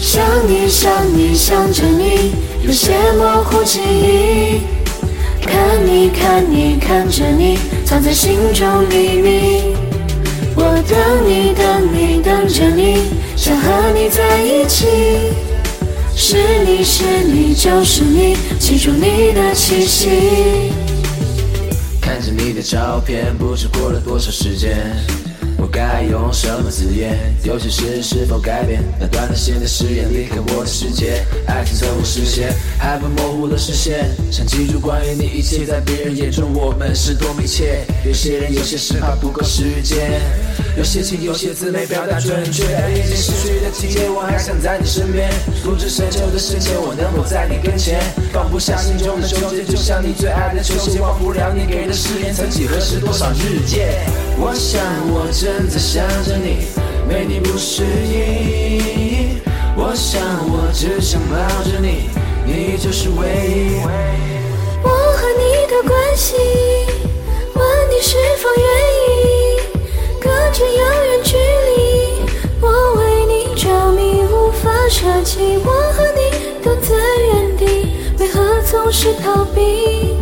想你想你想着你，有些模糊记忆。看你看你看着你，藏在心中秘密。我等你等你等着你，想和你在一起。是你是你就是你，记住你的气息。看着你的照片，不知过了多少时间。我该用什么字眼？有些事是否改变？那短的线的誓言离开我的世界，爱情从我视线，还会模糊了视线。想记住关于你一切，在别人眼中我们是多密切。有些人有些事怕不够时间，有些情有些字没表达准确。已经失去的季节，我还想在你身边。不知深秋的深切，我能否在你跟前？下心中的纠结，就像你最爱的球鞋，忘不了你给的誓言。曾几何时，多少日夜，我想我。正在想着你，没你不适应。我想我只想抱着你，你就是唯一。我和你的关系，问你是否愿是逃避？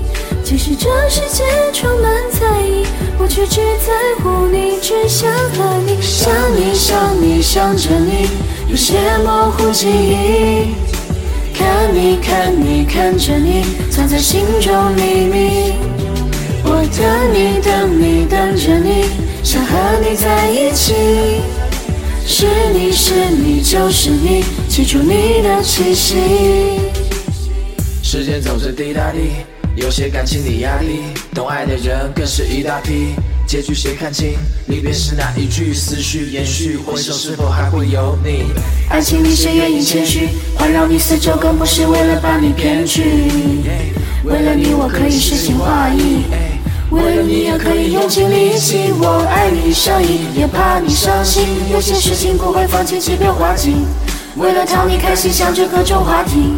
即使这世界充满猜疑，我却只在乎你，只想和你想你想你想着你，有些模糊记忆。看你看你看着你，藏在心中秘密。我等你等你等着你，想和你在一起。是你是你就是你，记住你的气息。时间走着滴答滴。有些感情的压力，懂爱的人更是一大批。结局谁看清？离别时那一句，思绪延续，回首是否还会有你？爱情里谁愿意谦虚？环绕你四周，更不是为了把你骗去。为了你，我可以诗情画意；为了你，也可以用尽力气。我爱你上瘾，也怕你伤心。有些事情不会放弃，即便花尽。为了讨你开心，想着各种话题。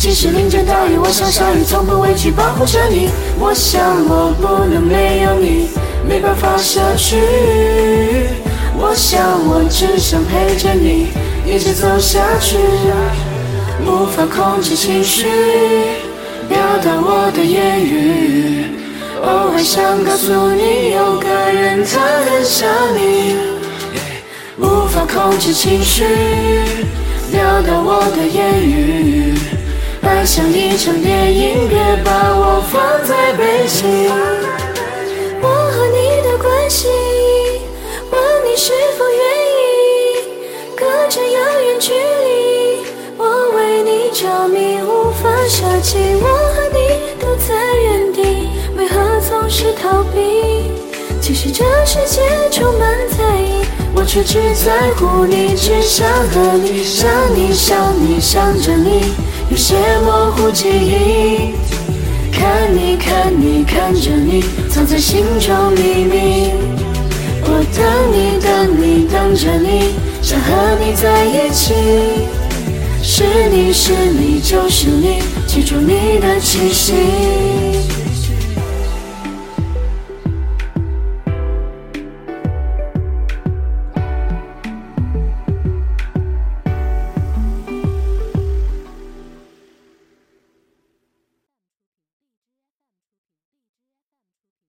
即使淋着大雨，我想小雨从不畏惧保护着你。我想我不能没有你，没办法舍去。我想我只想陪着你，一直走下去。无法控制情绪，表达我的言语。偶尔想告诉你，有个人他很想你。无法控制情绪，表达我的言语。爱像一场电影，别把我放在背景。我和你的关系，问你是否愿意？隔着遥远距离，我为你着迷，无法舍弃。我和你都在原地，为何总是逃避？其实这世界充满猜疑，我却只在乎你，只想和你想你想你想着你。有些模糊记忆，看你看你看着你，藏在心中秘密。我等你等你等着你，想和你在一起。是你是你就是你，记住你的气息。